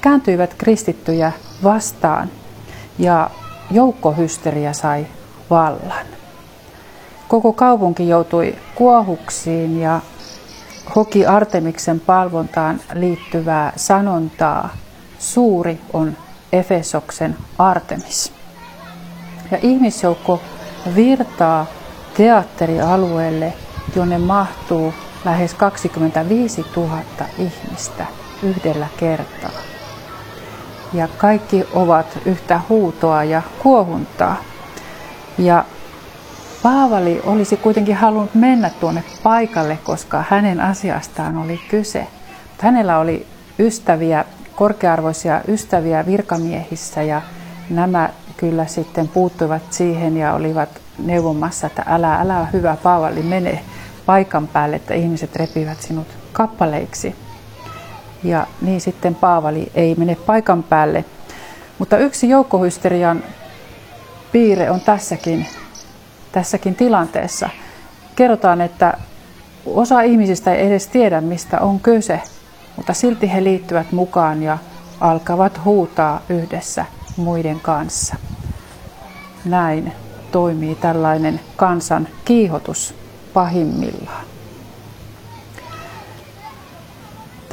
kääntyivät kristittyjä vastaan ja joukkohysteria sai vallan. Koko kaupunki joutui kuohuksiin ja hoki Artemiksen palvontaan liittyvää sanontaa Suuri on Efesoksen Artemis. Ja ihmisjoukko virtaa teatterialueelle, jonne mahtuu lähes 25 000 ihmistä yhdellä kertaa. Ja kaikki ovat yhtä huutoa ja kuohuntaa. Ja Paavali olisi kuitenkin halunnut mennä tuonne paikalle, koska hänen asiastaan oli kyse. Hänellä oli ystäviä, korkearvoisia ystäviä virkamiehissä ja nämä kyllä sitten puuttuivat siihen ja olivat neuvomassa, että älä, älä hyvä Paavali, mene paikan päälle, että ihmiset repivät sinut kappaleiksi. Ja niin sitten Paavali ei mene paikan päälle. Mutta yksi joukkohysterian piirre on tässäkin, tässäkin tilanteessa. Kerrotaan, että osa ihmisistä ei edes tiedä, mistä on kyse, mutta silti he liittyvät mukaan ja alkavat huutaa yhdessä muiden kanssa. Näin toimii tällainen kansan kiihotus pahimmillaan.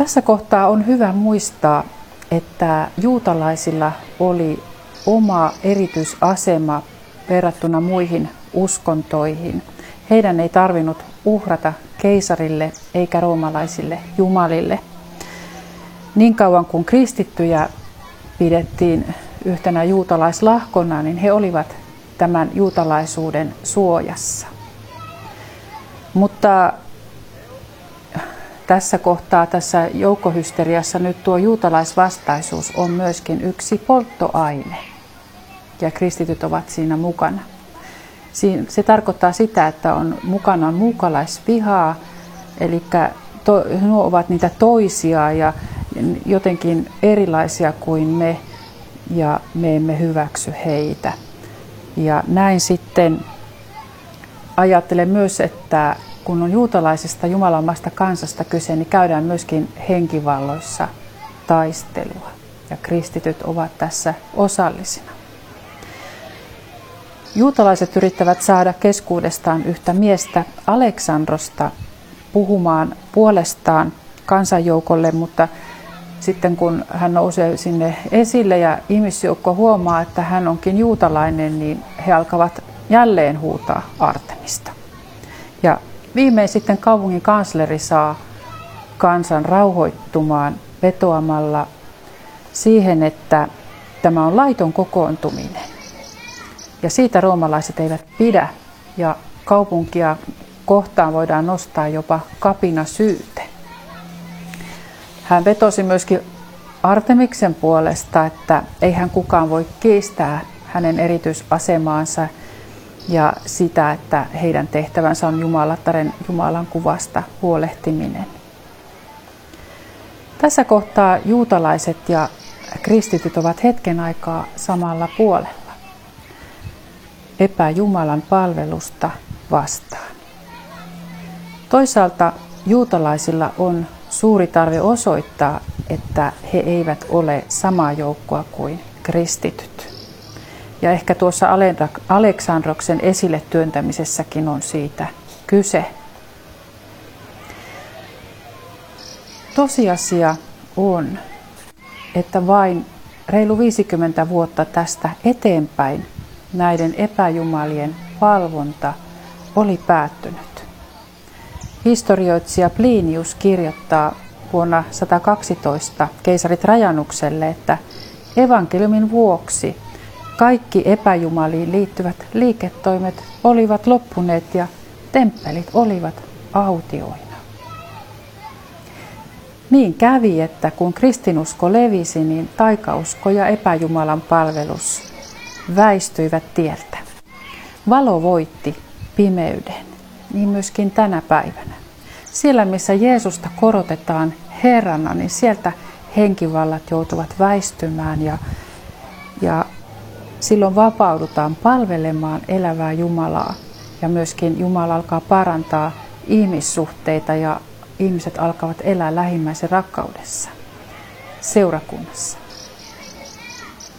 Tässä kohtaa on hyvä muistaa, että juutalaisilla oli oma erityisasema verrattuna muihin uskontoihin. Heidän ei tarvinnut uhrata keisarille eikä roomalaisille jumalille. Niin kauan kuin kristittyjä pidettiin yhtenä juutalaislahkona, niin he olivat tämän juutalaisuuden suojassa. Mutta tässä kohtaa, tässä joukkohysteriassa nyt tuo juutalaisvastaisuus on myöskin yksi polttoaine. Ja kristityt ovat siinä mukana. Se tarkoittaa sitä, että on mukana muukalaisvihaa, eli to, nuo ovat niitä toisia ja jotenkin erilaisia kuin me, ja me emme hyväksy heitä. Ja näin sitten ajattelen myös, että kun on juutalaisesta jumalamasta kansasta kyse, niin käydään myöskin henkivalloissa taistelua. Ja kristityt ovat tässä osallisina. Juutalaiset yrittävät saada keskuudestaan yhtä miestä Aleksandrosta puhumaan puolestaan kansanjoukolle, mutta sitten kun hän nousee sinne esille ja ihmisjoukko huomaa, että hän onkin juutalainen, niin he alkavat jälleen huutaa Artemista. Ja viimein sitten kaupungin kansleri saa kansan rauhoittumaan vetoamalla siihen, että tämä on laiton kokoontuminen. Ja siitä roomalaiset eivät pidä ja kaupunkia kohtaan voidaan nostaa jopa kapina syyte. Hän vetosi myöskin Artemiksen puolesta, että eihän kukaan voi kiistää hänen erityisasemaansa ja sitä, että heidän tehtävänsä on Jumalattaren Jumalan kuvasta huolehtiminen. Tässä kohtaa juutalaiset ja kristityt ovat hetken aikaa samalla puolella. Epäjumalan palvelusta vastaan. Toisaalta juutalaisilla on suuri tarve osoittaa, että he eivät ole samaa joukkoa kuin kristityt. Ja ehkä tuossa Aleksandroksen esille työntämisessäkin on siitä kyse. Tosiasia on, että vain reilu 50 vuotta tästä eteenpäin näiden epäjumalien valvonta oli päättynyt. Historioitsija Plinius kirjoittaa vuonna 112 keisari Trajanukselle, että evankeliumin vuoksi kaikki epäjumaliin liittyvät liiketoimet olivat loppuneet ja temppelit olivat autioina. Niin kävi, että kun kristinusko levisi, niin taikausko ja epäjumalan palvelus väistyivät tieltä. Valo voitti pimeyden niin myöskin tänä päivänä. Siellä, missä Jeesusta korotetaan Herrana, niin sieltä henkivallat joutuvat väistymään ja, ja silloin vapaudutaan palvelemaan elävää Jumalaa. Ja myöskin Jumala alkaa parantaa ihmissuhteita ja ihmiset alkavat elää lähimmäisen rakkaudessa seurakunnassa.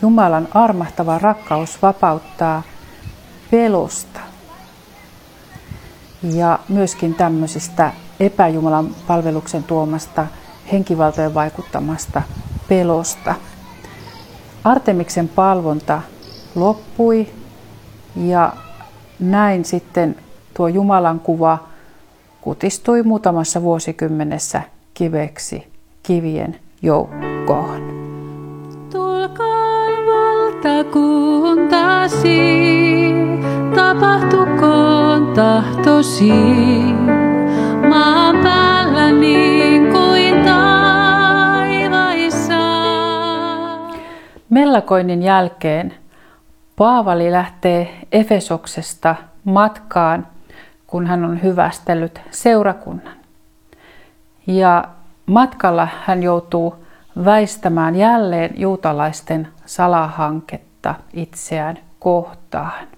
Jumalan armahtava rakkaus vapauttaa pelosta ja myöskin tämmöisestä epäjumalan palveluksen tuomasta henkivaltojen vaikuttamasta pelosta. Artemiksen palvonta loppui ja näin sitten tuo Jumalan kuva kutistui muutamassa vuosikymmenessä kiveksi kivien joukkoon. Tulkaa valtakuntasi, tapahtukoon tahtosi, maan päällä niin kuin taivaissa. Mellakoinnin jälkeen Paavali lähtee Efesoksesta matkaan, kun hän on hyvästellyt seurakunnan. Ja matkalla hän joutuu väistämään jälleen juutalaisten salahanketta itseään kohtaan.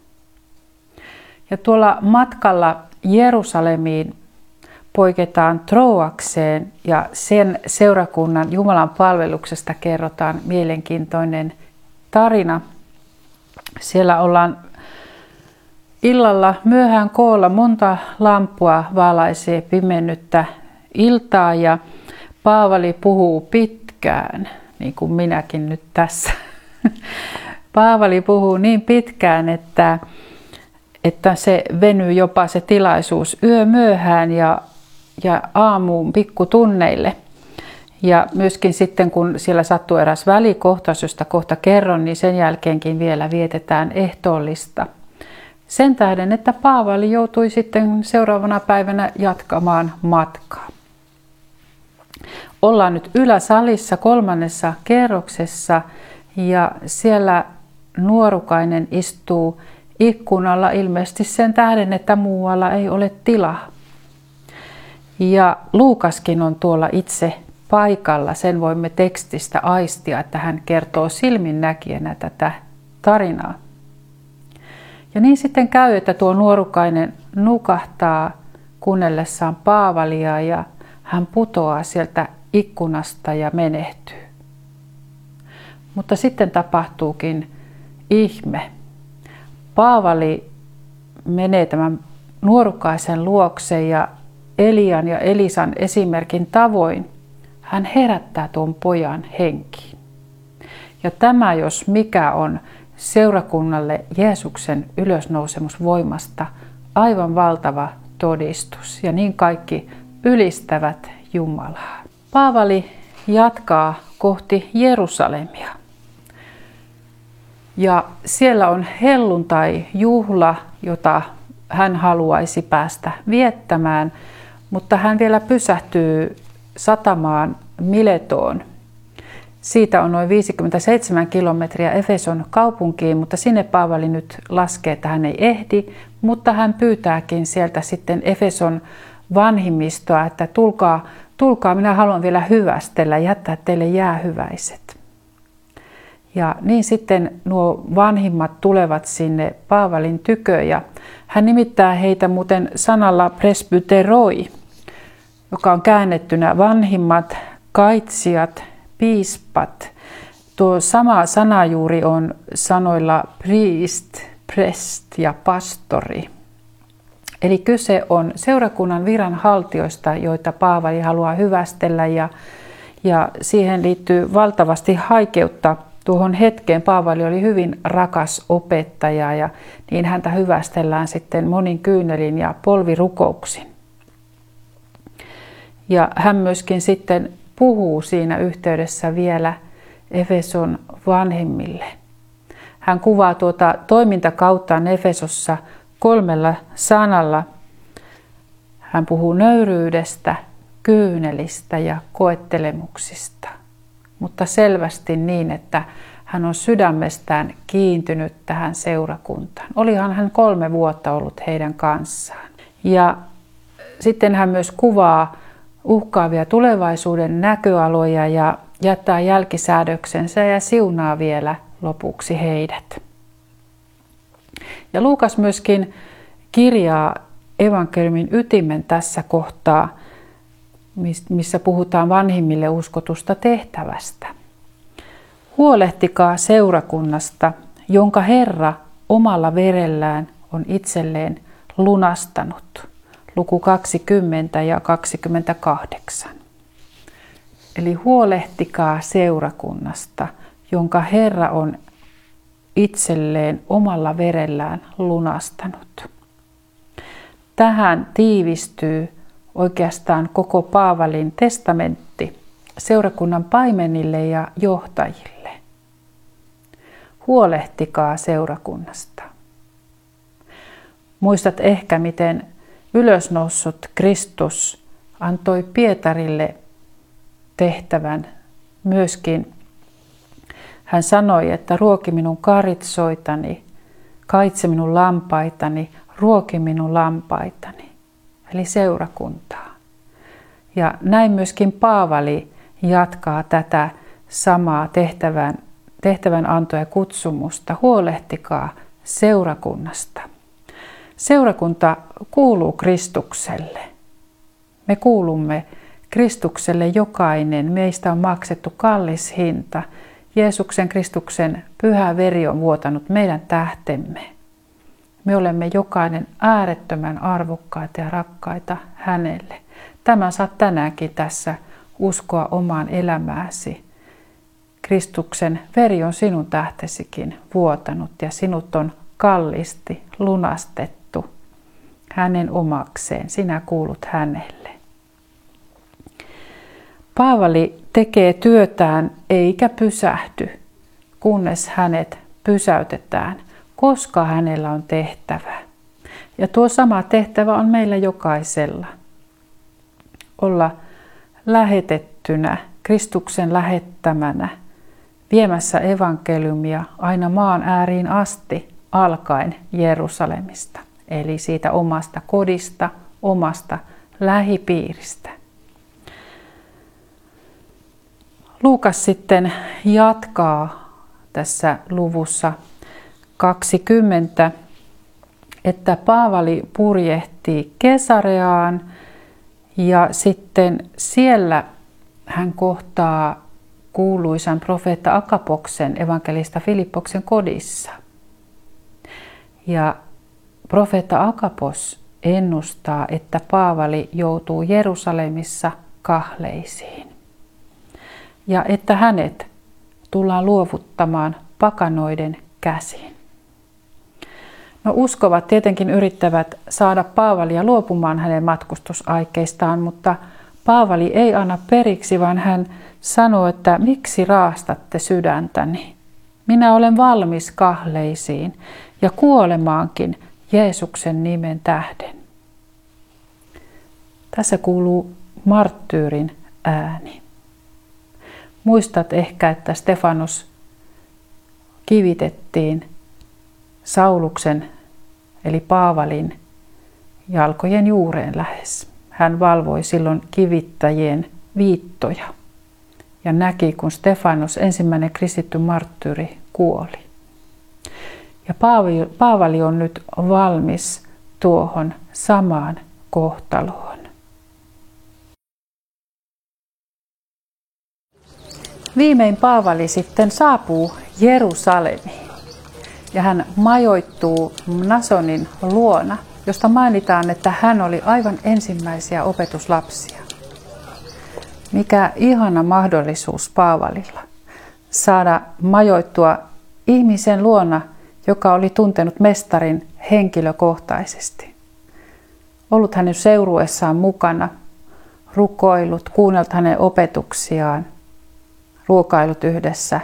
Ja tuolla matkalla Jerusalemiin poiketaan Troakseen ja sen seurakunnan Jumalan palveluksesta kerrotaan mielenkiintoinen tarina. Siellä ollaan illalla myöhään koolla monta lampua valaisee pimennyttä iltaa ja Paavali puhuu pitkään, niin kuin minäkin nyt tässä. Paavali puhuu niin pitkään, että, että se venyy jopa se tilaisuus yö myöhään ja, ja aamuun pikkutunneille. Ja myöskin sitten, kun siellä sattuu eräs välikohtaus, josta kohta kerron, niin sen jälkeenkin vielä vietetään ehtoollista. Sen tähden, että Paavali joutui sitten seuraavana päivänä jatkamaan matkaa. Ollaan nyt yläsalissa kolmannessa kerroksessa ja siellä nuorukainen istuu ikkunalla ilmeisesti sen tähden, että muualla ei ole tilaa. Ja Luukaskin on tuolla itse paikalla, sen voimme tekstistä aistia, että hän kertoo silmin näkijänä tätä tarinaa. Ja niin sitten käy, että tuo nuorukainen nukahtaa kuunnellessaan Paavalia ja hän putoaa sieltä ikkunasta ja menehtyy. Mutta sitten tapahtuukin ihme. Paavali menee tämän nuorukaisen luokse ja Elian ja Elisan esimerkin tavoin hän herättää tuon pojan henkiin. Ja tämä, jos mikä on seurakunnalle Jeesuksen ylösnousemusvoimasta aivan valtava todistus. Ja niin kaikki ylistävät Jumalaa. Paavali jatkaa kohti Jerusalemia. Ja siellä on helluntai-juhla, jota hän haluaisi päästä viettämään, mutta hän vielä pysähtyy satamaan Miletoon. Siitä on noin 57 kilometriä Efeson kaupunkiin, mutta sinne Paavali nyt laskee, että hän ei ehdi, mutta hän pyytääkin sieltä sitten Efeson vanhimmistoa, että tulkaa, tulkaa, minä haluan vielä hyvästellä, jättää teille jäähyväiset. Ja niin sitten nuo vanhimmat tulevat sinne Paavalin tykö ja hän nimittää heitä muuten sanalla presbyteroi, joka on käännettynä vanhimmat, kaitsijat, piispat. Tuo sama sanajuuri on sanoilla priest, prest ja pastori. Eli kyse on seurakunnan viranhaltijoista, joita Paavali haluaa hyvästellä ja, ja siihen liittyy valtavasti haikeutta tuohon hetkeen. Paavali oli hyvin rakas opettaja ja niin häntä hyvästellään sitten monin kyynelin ja polvirukouksin. Ja hän myöskin sitten puhuu siinä yhteydessä vielä Efeson vanhemmille. Hän kuvaa tuota toimintakauttaan Efesossa kolmella sanalla. Hän puhuu nöyryydestä, kyynelistä ja koettelemuksista, mutta selvästi niin, että hän on sydämestään kiintynyt tähän seurakuntaan. Olihan hän kolme vuotta ollut heidän kanssaan. Ja sitten hän myös kuvaa uhkaavia tulevaisuuden näköaloja ja jättää jälkisäädöksensä ja siunaa vielä lopuksi heidät. Ja Luukas myöskin kirjaa evankeliumin ytimen tässä kohtaa, missä puhutaan vanhimmille uskotusta tehtävästä. Huolehtikaa seurakunnasta, jonka Herra omalla verellään on itselleen lunastanut luku 20 ja 28. Eli huolehtikaa seurakunnasta, jonka Herra on itselleen omalla verellään lunastanut. Tähän tiivistyy oikeastaan koko Paavalin testamentti seurakunnan paimenille ja johtajille. Huolehtikaa seurakunnasta. Muistat ehkä, miten ylösnoussut Kristus antoi Pietarille tehtävän myöskin. Hän sanoi, että ruoki minun karitsoitani, kaitse minun lampaitani, ruoki minun lampaitani, eli seurakuntaa. Ja näin myöskin Paavali jatkaa tätä samaa tehtävän, tehtävän antoa ja kutsumusta. Huolehtikaa seurakunnasta. Seurakunta kuuluu Kristukselle. Me kuulumme Kristukselle jokainen. Meistä on maksettu kallis hinta. Jeesuksen Kristuksen pyhä veri on vuotanut meidän tähtemme. Me olemme jokainen äärettömän arvokkaita ja rakkaita hänelle. Tämä saat tänäänkin tässä uskoa omaan elämääsi. Kristuksen veri on sinun tähtesikin vuotanut ja sinut on kallisti lunastettu hänen omakseen. Sinä kuulut hänelle. Paavali tekee työtään eikä pysähdy, kunnes hänet pysäytetään, koska hänellä on tehtävä. Ja tuo sama tehtävä on meillä jokaisella. Olla lähetettynä, Kristuksen lähettämänä, viemässä evankeliumia aina maan ääriin asti, alkaen Jerusalemista, eli siitä omasta kodista, omasta lähipiiristä. Luukas sitten jatkaa tässä luvussa 20, että Paavali purjehtii Kesareaan ja sitten siellä hän kohtaa kuuluisan profeetta Akapoksen evankelista Filippoksen kodissa. Ja profeetta Akapos ennustaa, että Paavali joutuu Jerusalemissa kahleisiin ja että hänet tullaan luovuttamaan pakanoiden käsiin. No uskovat tietenkin yrittävät saada Paavalia luopumaan hänen matkustusaikeistaan, mutta Paavali ei anna periksi, vaan hän sanoo, että miksi raastatte sydäntäni? Minä olen valmis kahleisiin ja kuolemaankin Jeesuksen nimen tähden. Tässä kuuluu marttyyrin ääni. Muistat ehkä, että Stefanus kivitettiin Sauluksen eli Paavalin jalkojen juureen lähes. Hän valvoi silloin kivittäjien viittoja ja näki, kun Stefanus, ensimmäinen kristitty marttyyri, kuoli. Ja Paavali on nyt valmis tuohon samaan kohtaloon. Viimein Paavali sitten saapuu Jerusalemiin ja hän majoittuu Nasonin luona, josta mainitaan, että hän oli aivan ensimmäisiä opetuslapsia. Mikä ihana mahdollisuus Paavalilla saada majoittua ihmisen luona, joka oli tuntenut mestarin henkilökohtaisesti. Ollut hänen seuruessaan mukana, rukoillut, kuunnellut hänen opetuksiaan, ruokailut yhdessä,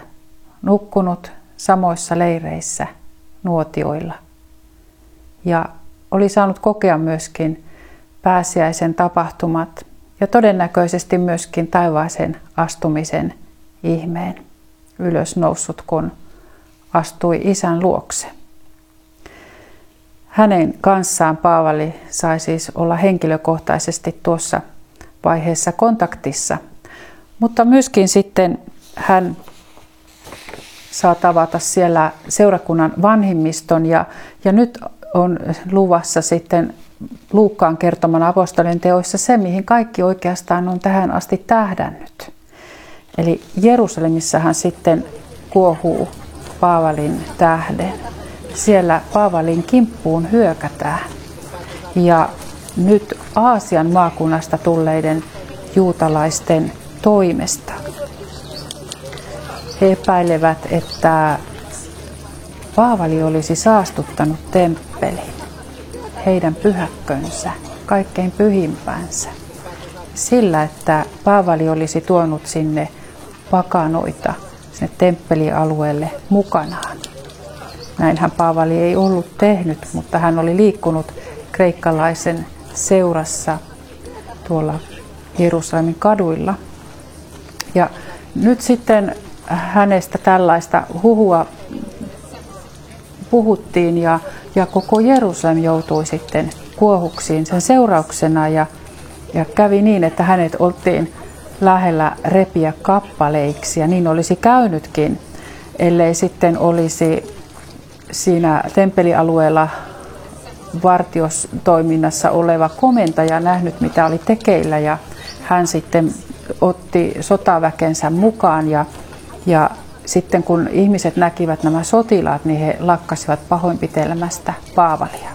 nukkunut samoissa leireissä nuotioilla. Ja oli saanut kokea myöskin pääsiäisen tapahtumat ja todennäköisesti myöskin taivaaseen astumisen ihmeen ylös noussut, kun astui isän luokse. Hänen kanssaan Paavali sai siis olla henkilökohtaisesti tuossa vaiheessa kontaktissa, mutta myöskin sitten hän saa tavata siellä seurakunnan vanhimmiston ja, ja nyt on luvassa sitten Luukkaan kertoman apostolien teoissa se, mihin kaikki oikeastaan on tähän asti tähdännyt. Eli Jerusalemissahan sitten kuohuu Paavalin tähden. Siellä Paavalin kimppuun hyökätään. Ja nyt Aasian maakunnasta tulleiden juutalaisten toimesta. He epäilevät, että Paavali olisi saastuttanut temppelin, heidän pyhäkkönsä, kaikkein pyhimpänsä, sillä että Paavali olisi tuonut sinne pakanoita sinne temppelialueelle mukanaan. Näinhän Paavali ei ollut tehnyt, mutta hän oli liikkunut kreikkalaisen seurassa tuolla Jerusalemin kaduilla. Ja nyt sitten hänestä tällaista huhua puhuttiin ja, ja koko Jerusalem joutui sitten kuohuksiin sen seurauksena ja, ja kävi niin, että hänet oltiin lähellä repiä kappaleiksi ja niin olisi käynytkin, ellei sitten olisi siinä temppelialueella vartiostoiminnassa oleva komentaja nähnyt, mitä oli tekeillä ja hän sitten otti sotaväkensä mukaan ja, ja sitten kun ihmiset näkivät nämä sotilaat, niin he lakkasivat pahoinpitelemästä Paavalia.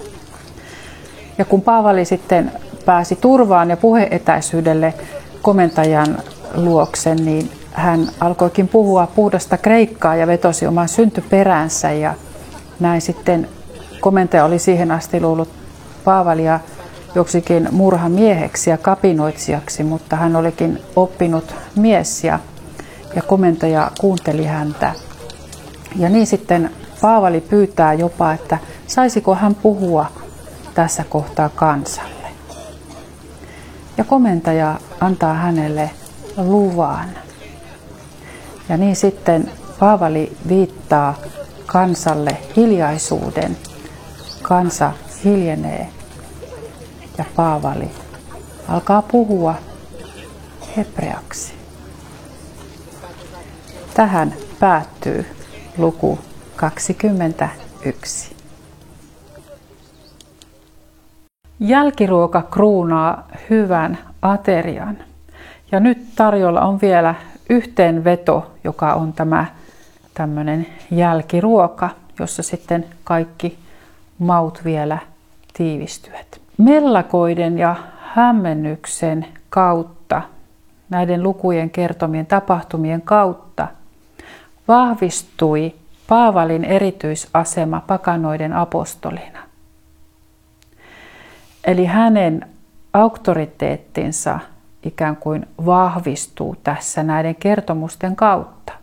Ja kun Paavali sitten pääsi turvaan ja puheetäisyydelle komentajan luokse, niin hän alkoikin puhua puhdasta kreikkaa ja vetosi oman syntyperänsä ja näin sitten komentaja oli siihen asti luullut Paavalia joksikin murhamieheksi ja kapinoitsijaksi, mutta hän olikin oppinut mies ja, ja komentaja kuunteli häntä. Ja niin sitten Paavali pyytää jopa, että saisiko hän puhua tässä kohtaa kansalle. Ja komentaja antaa hänelle luvan. Ja niin sitten Paavali viittaa kansalle hiljaisuuden. Kansa hiljenee ja Paavali alkaa puhua hebreaksi. Tähän päättyy luku 21. Jälkiruoka kruunaa hyvän aterian. Ja nyt tarjolla on vielä yhteenveto, joka on tämä tämmöinen jälkiruoka, jossa sitten kaikki maut vielä tiivistyvät. Mellakoiden ja hämmennyksen kautta, näiden lukujen kertomien tapahtumien kautta, vahvistui Paavalin erityisasema pakanoiden apostolina. Eli hänen auktoriteettinsa ikään kuin vahvistuu tässä näiden kertomusten kautta.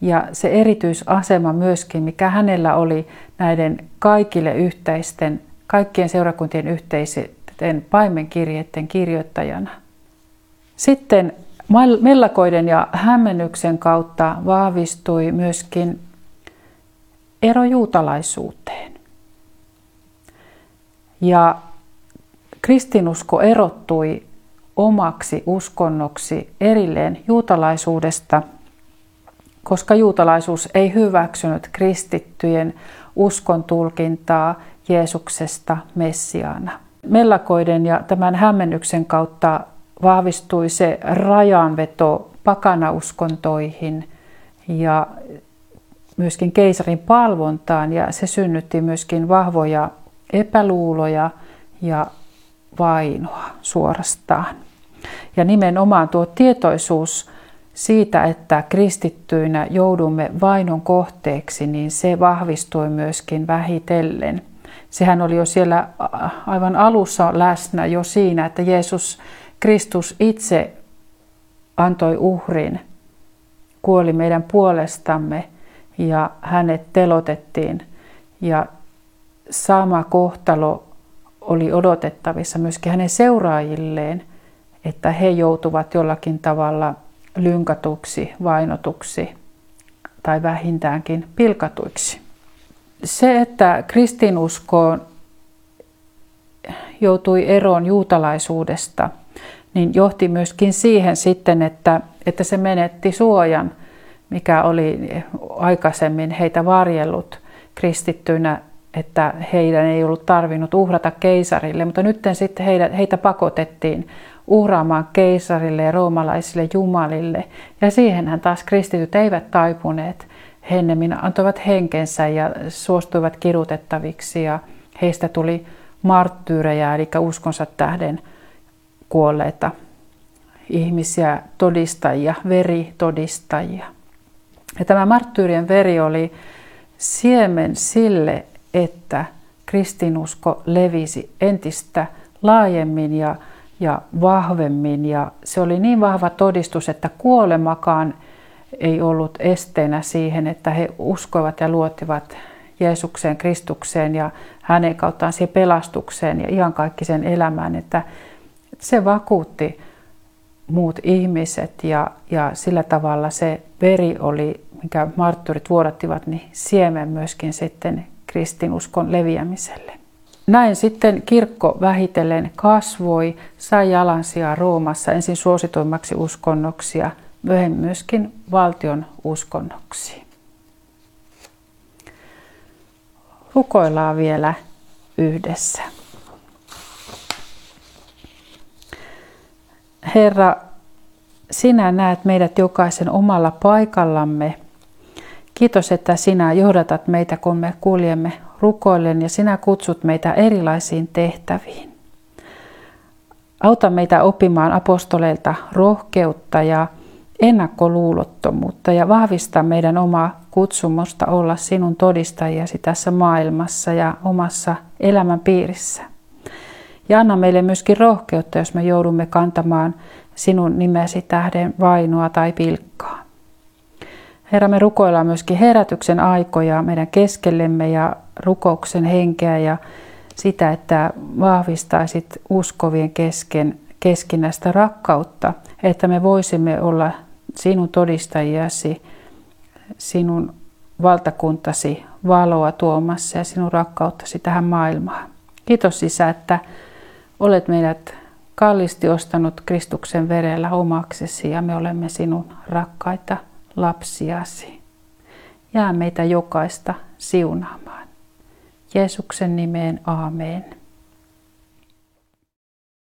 Ja se erityisasema myöskin, mikä hänellä oli näiden kaikille yhteisten, kaikkien seurakuntien yhteisten paimenkirjeiden kirjoittajana. Sitten mellakoiden ja hämmennyksen kautta vahvistui myöskin ero juutalaisuuteen. Ja kristinusko erottui omaksi uskonnoksi erilleen juutalaisuudesta, koska juutalaisuus ei hyväksynyt kristittyjen uskon tulkintaa Jeesuksesta Messiaana. Mellakoiden ja tämän hämmennyksen kautta vahvistui se rajanveto pakanauskontoihin ja myöskin keisarin palvontaan ja se synnytti myöskin vahvoja epäluuloja ja vainoa suorastaan. Ja nimenomaan tuo tietoisuus siitä, että kristittyinä joudumme vainon kohteeksi, niin se vahvistui myöskin vähitellen. Sehän oli jo siellä aivan alussa läsnä jo siinä, että Jeesus Kristus itse antoi uhrin, kuoli meidän puolestamme ja hänet telotettiin. Ja sama kohtalo oli odotettavissa myöskin hänen seuraajilleen, että he joutuvat jollakin tavalla lynkatuksi, vainotuksi tai vähintäänkin pilkatuiksi. Se, että kristinusko joutui eroon juutalaisuudesta, niin johti myöskin siihen sitten, että, että se menetti suojan, mikä oli aikaisemmin heitä varjellut kristittyinä että heidän ei ollut tarvinnut uhrata keisarille, mutta nyt sitten heitä, heitä pakotettiin uhraamaan keisarille ja roomalaisille jumalille. Ja siihenhän taas kristityt eivät taipuneet. He antoivat henkensä ja suostuivat kirutettaviksi ja heistä tuli marttyyrejä, eli uskonsa tähden kuolleita ihmisiä, todistajia, veritodistajia. Ja tämä marttyyrien veri oli siemen sille, että kristinusko levisi entistä laajemmin ja, ja vahvemmin. Ja se oli niin vahva todistus, että kuolemakaan ei ollut esteenä siihen, että he uskoivat ja luottivat Jeesukseen, Kristukseen ja hänen kauttaan siihen pelastukseen ja ihan kaikki sen elämään, että se vakuutti muut ihmiset ja, ja sillä tavalla se veri oli mikä martturit vuodattivat, niin siemen myöskin sitten kristinuskon leviämiselle. Näin sitten kirkko vähitellen kasvoi, sai jalansijaa Roomassa ensin suosituimmaksi uskonnoksi ja myöhemmin myöskin valtion uskonnoksi. Rukoillaan vielä yhdessä. Herra, sinä näet meidät jokaisen omalla paikallamme. Kiitos, että sinä johdatat meitä, kun me kuljemme rukoillen ja sinä kutsut meitä erilaisiin tehtäviin. Auta meitä oppimaan apostoleilta rohkeutta ja ennakkoluulottomuutta ja vahvista meidän omaa kutsumusta olla sinun todistajasi tässä maailmassa ja omassa elämän piirissä. Ja anna meille myöskin rohkeutta, jos me joudumme kantamaan sinun nimesi tähden vainoa tai pilkkaa. Herra, me rukoillaan myöskin herätyksen aikoja meidän keskellemme ja rukouksen henkeä ja sitä, että vahvistaisit uskovien kesken keskinäistä rakkautta, että me voisimme olla sinun todistajiasi, sinun valtakuntasi valoa tuomassa ja sinun rakkauttasi tähän maailmaan. Kiitos Isä, että olet meidät kallisti ostanut Kristuksen verellä omaksesi ja me olemme sinun rakkaita lapsiasi. Jää meitä jokaista siunaamaan. Jeesuksen nimeen, aamen.